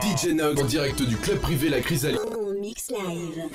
DJ Nog en direct du club privé La Chrysalide. Mix live.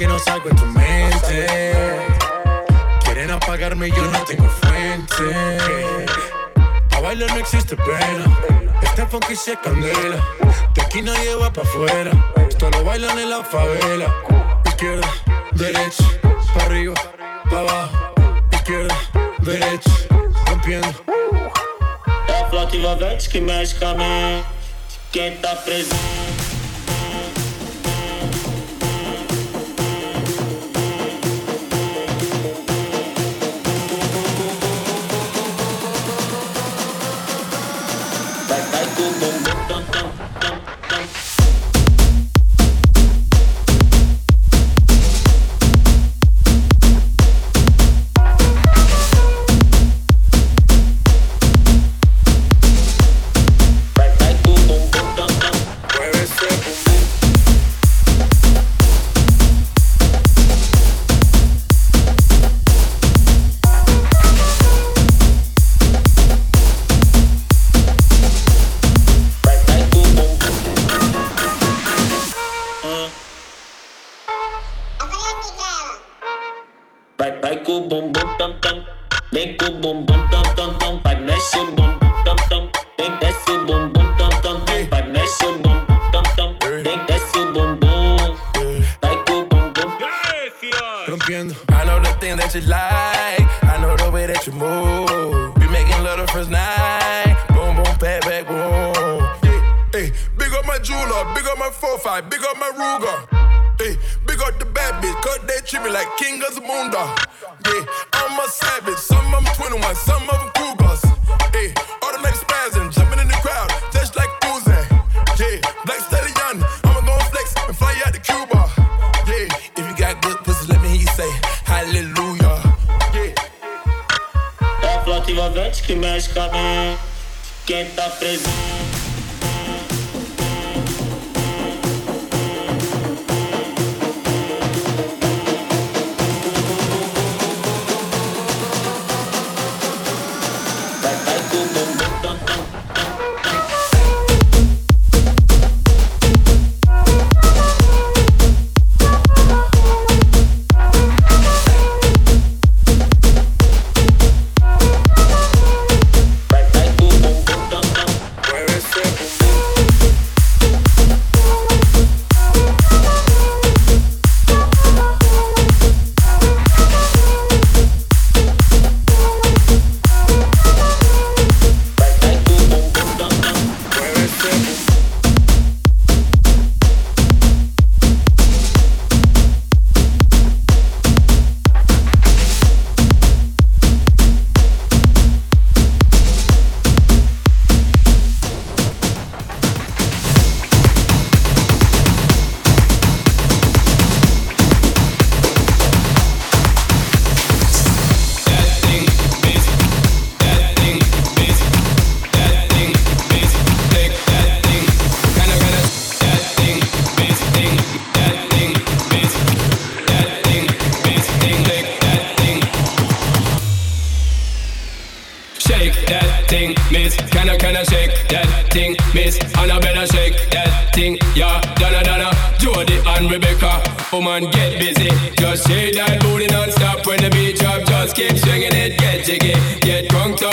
Que no salgo en tu mente. Quieren apagarme y yo no tengo fuente. Pa' bailar no existe pena. Este funky se candela. De aquí nadie va pa' afuera. Esto lo bailan en la favela. Izquierda, derecha, pa' arriba, pa' abajo. Izquierda, derecha, rompiendo. É a que mexe a mente. Quem presente.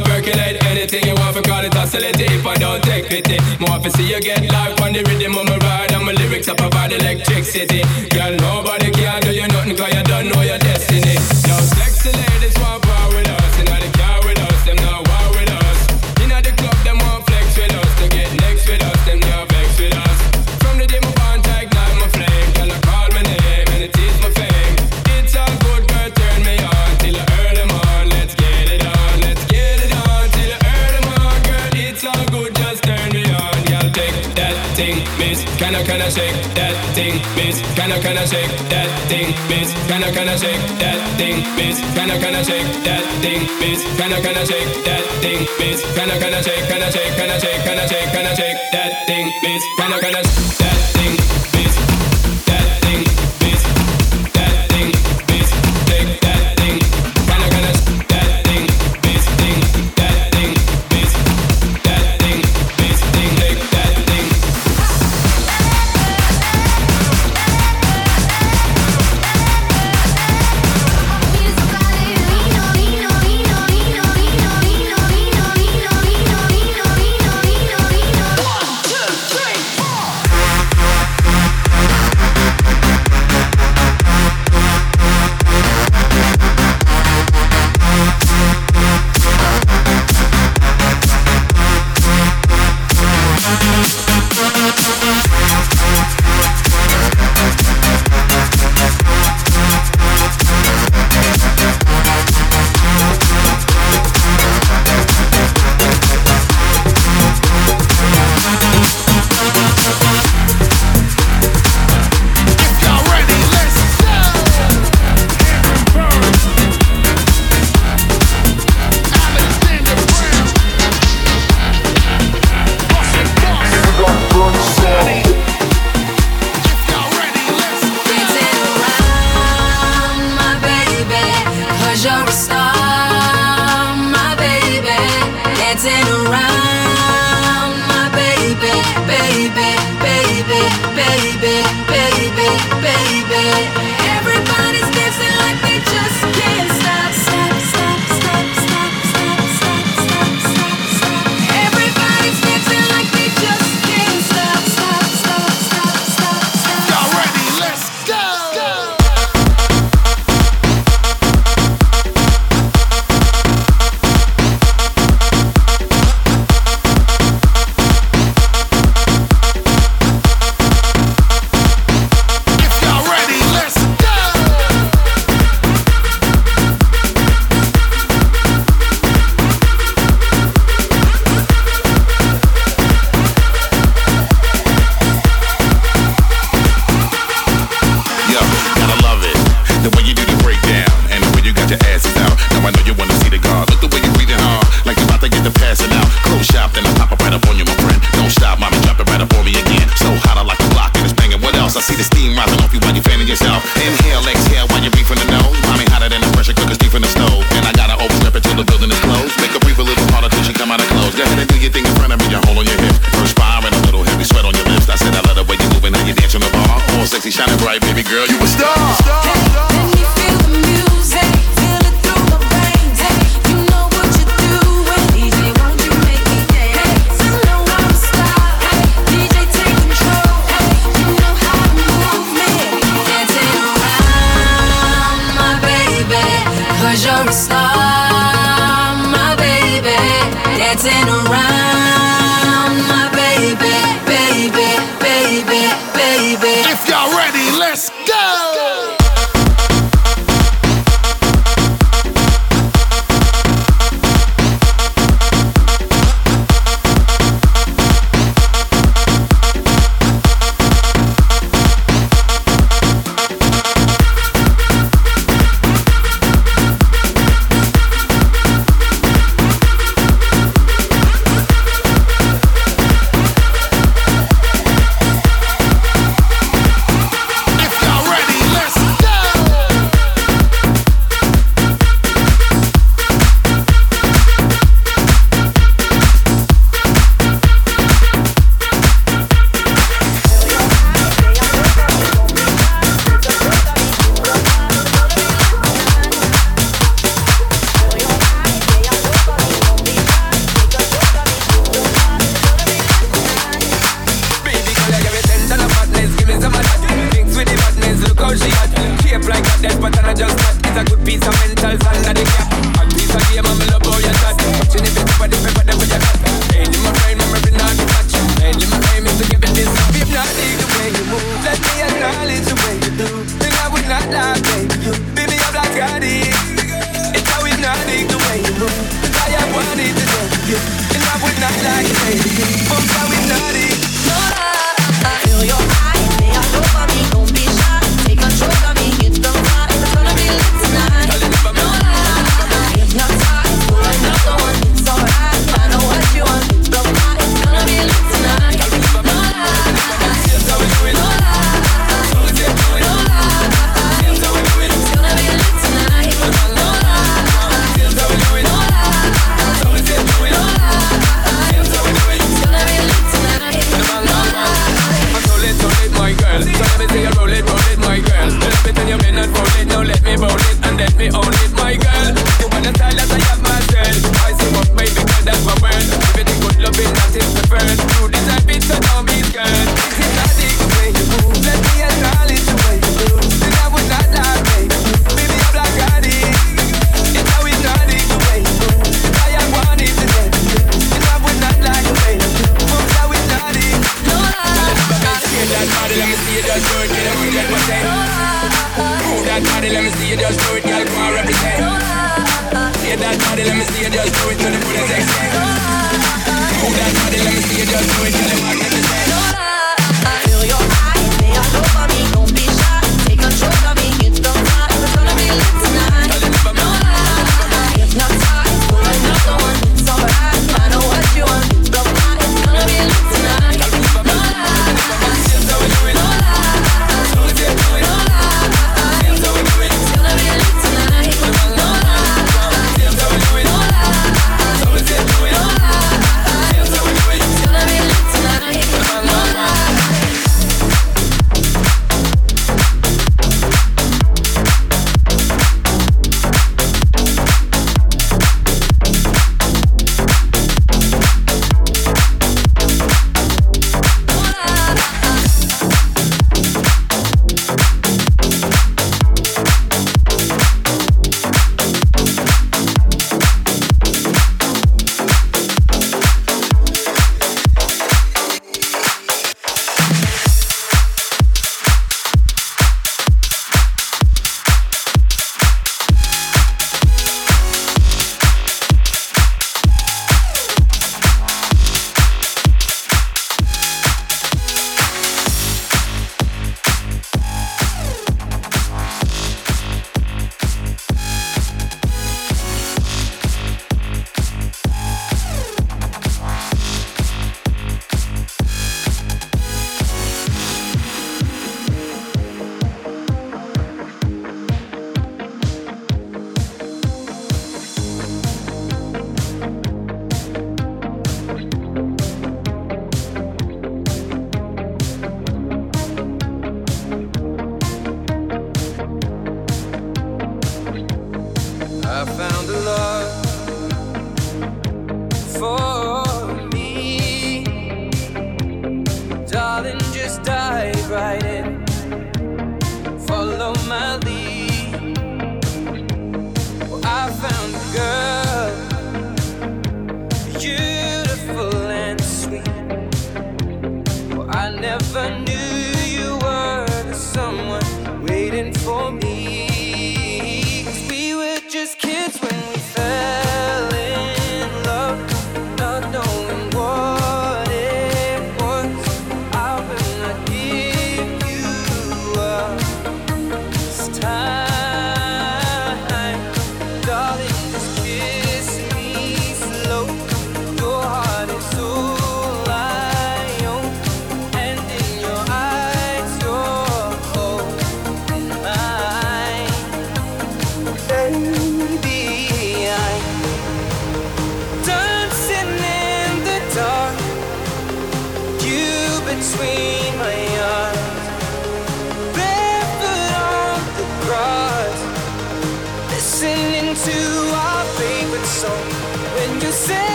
can percolate anything you want for call it oscillating if I don't take pity. More for see you get life on the rhythm of my ride and my lyrics up about electricity. Girl, nobody can Shake that thing, bitch? Can I can I shake that thing, bitch? Can I can I shake that thing, bitch? Can I can I shake that thing, bitch? Can I can I shake that thing, bitch? Can I can I shake can I shake can I shake can I shake can I shake that thing, bitch? Can I can I that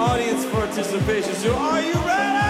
audience participation. So, are you ready?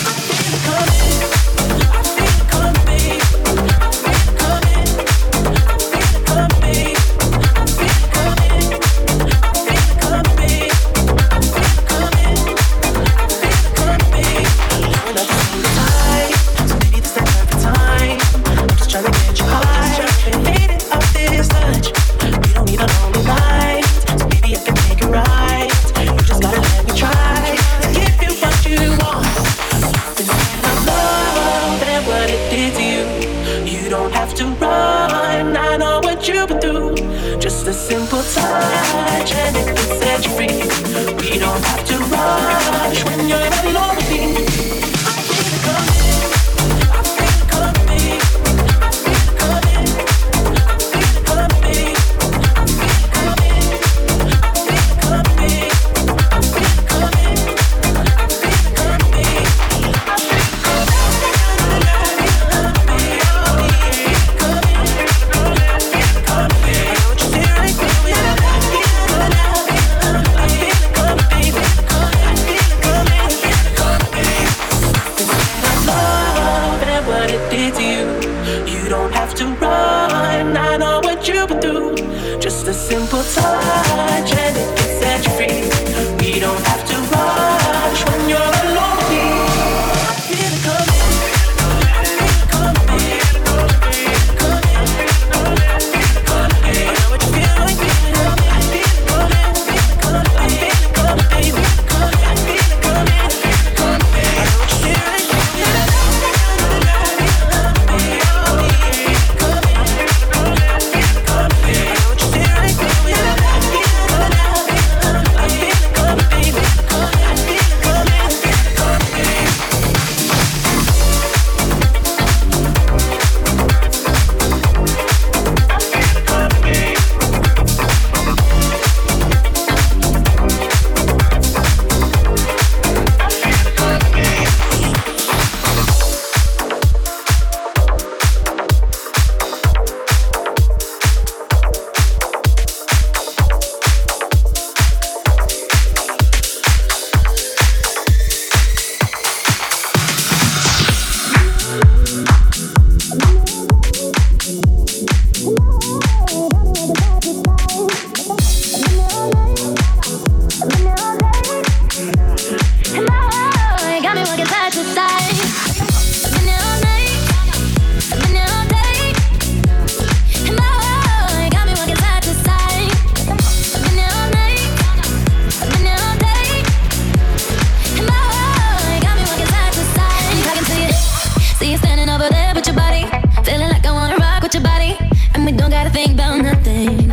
over there with your body. Feeling like I wanna rock with your body. And we don't gotta think about nothing.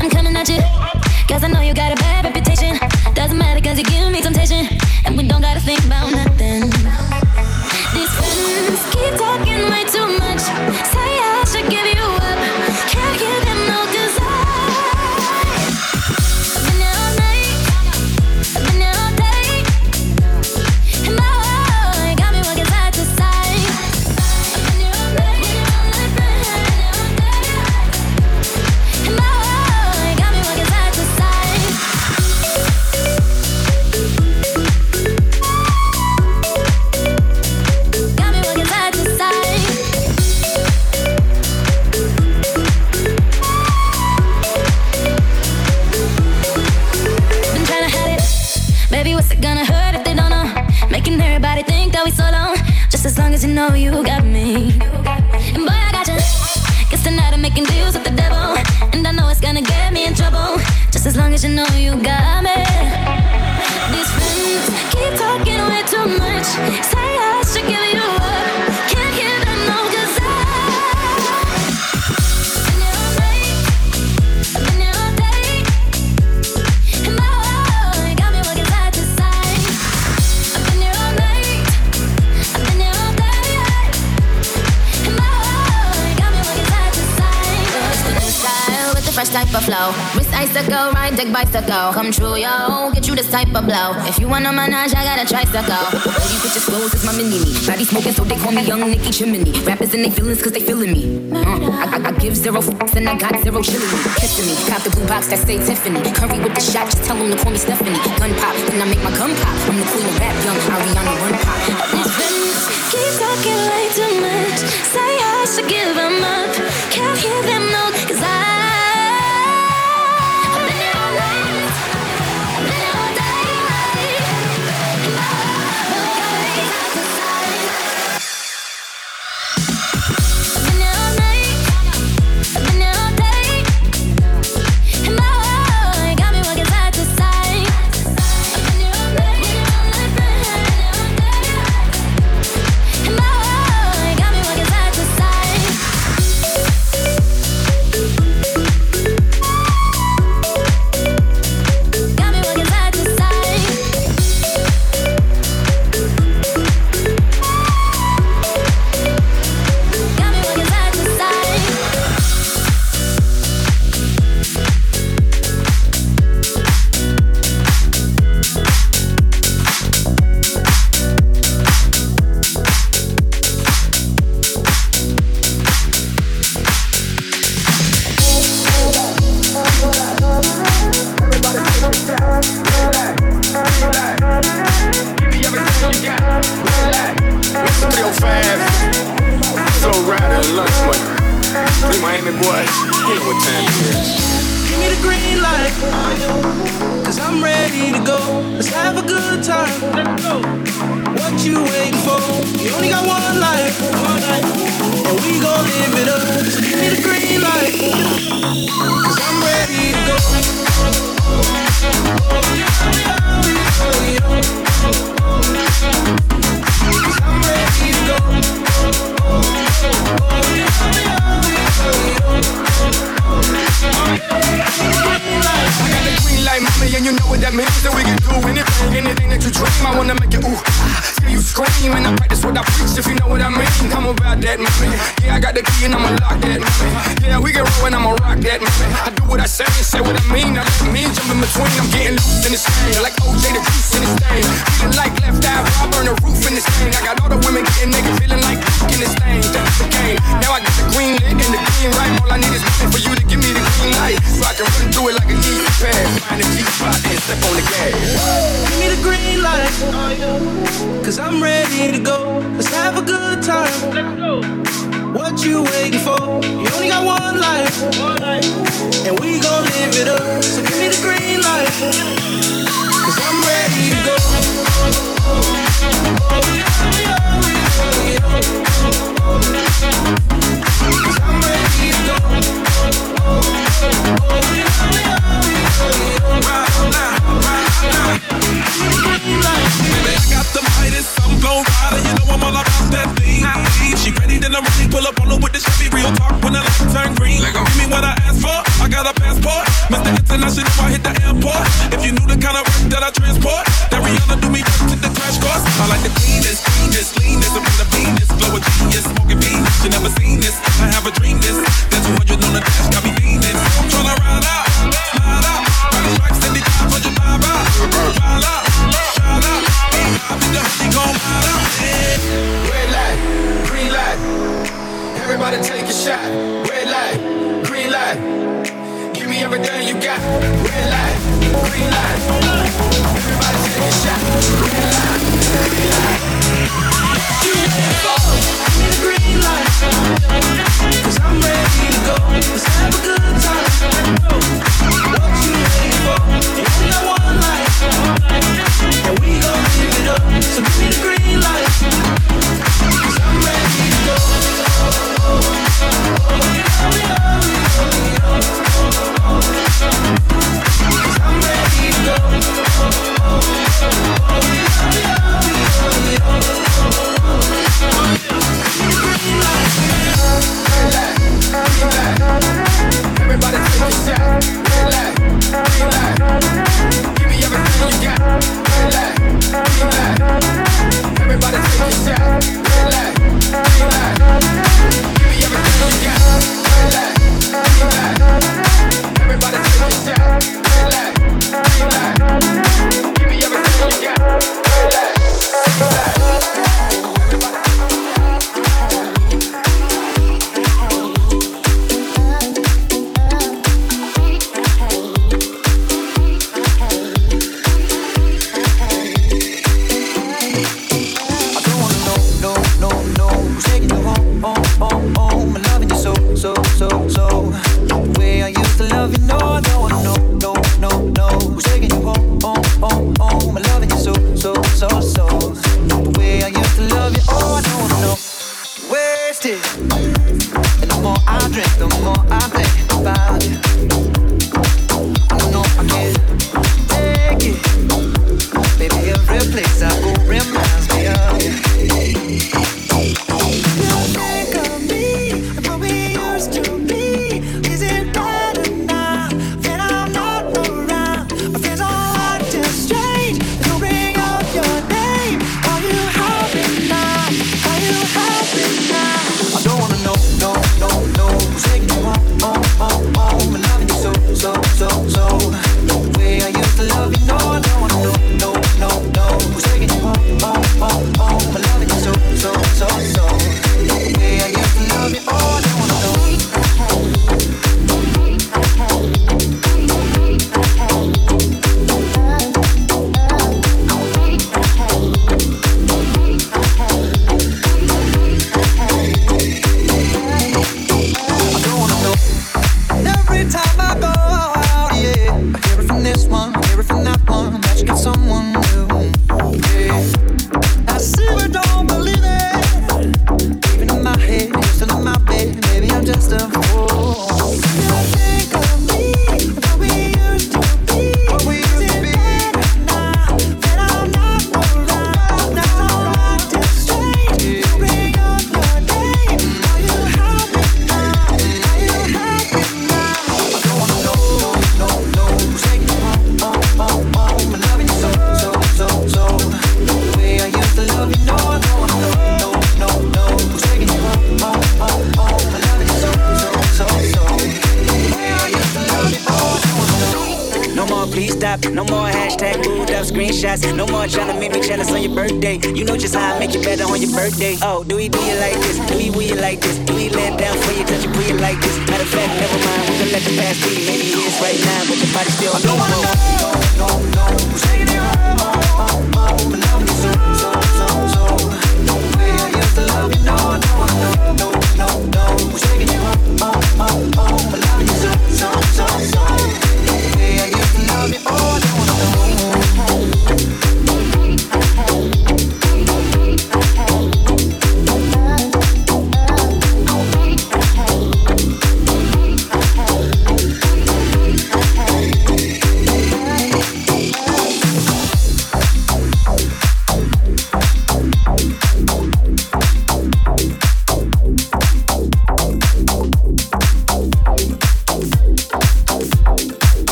I'm coming at you. Cause I know you got a bad reputation. Doesn't matter cause you give me temptation. And we don't gotta think about nothing. Fresh type of flow. Wrist icicle, ride deck bicycle. Come true, yo. Get you this type of blow. If you want a menage, I got a tricycle. Baby, put your clothes, it's my mini me. Body smoking, so they call me Young Nicky Chimney. Rappers and they feelings, cause they feeling me. Uh, I, I, I give zero fucks and I got zero chilling. Kissing me. Cop the blue box that say Tiffany. Curry with the shot, just tell them to call me Stephanie. Gun pop, then I make my gun pop. I'm the queen of rap, young Ariana Run Pop. Friends keep talking way too much. Say I should give them up. Can't hear them no, Miami boys. You what time it is. Give me the green light, cause I'm ready to go. Let's have a good time. What you waiting for? You only got one life, and we gon' live it up. So give me the green light, cause I'm ready to go. I'm ready to I green light, mommy, and you know what that means. That we can do anything, anything that you dream. I wanna make it ooh, you scream, and I practice what I preach. If you know what I mean, come about that, mommy. Yeah, I got the key and I'ma lock that, mommy. Yeah, we can roll and I'ma rock that, mommy. I do what I say and say what I mean. I let me jump in between. I'm getting loose in this thing, like OJ the goose in this thing. Feeling like left eye, I burn the roof in this thing. I got all the women getting naked, feeling like Duke in this thing. That's the game. Now I got the green lit and the green right. All I need is money for you to give me the green light, so I can run through it like an easy pass. Find a G spot and step on the gas. Give me the green light, cause I'm ready to go. Let's have a good time. Let's go. What you waiting for? You only got one life, and we gon' live it up. So give me the green light, cause I'm ready to go. Everybody take it down, relax, relax. Give me everything you got.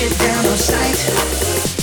Shit down on sight.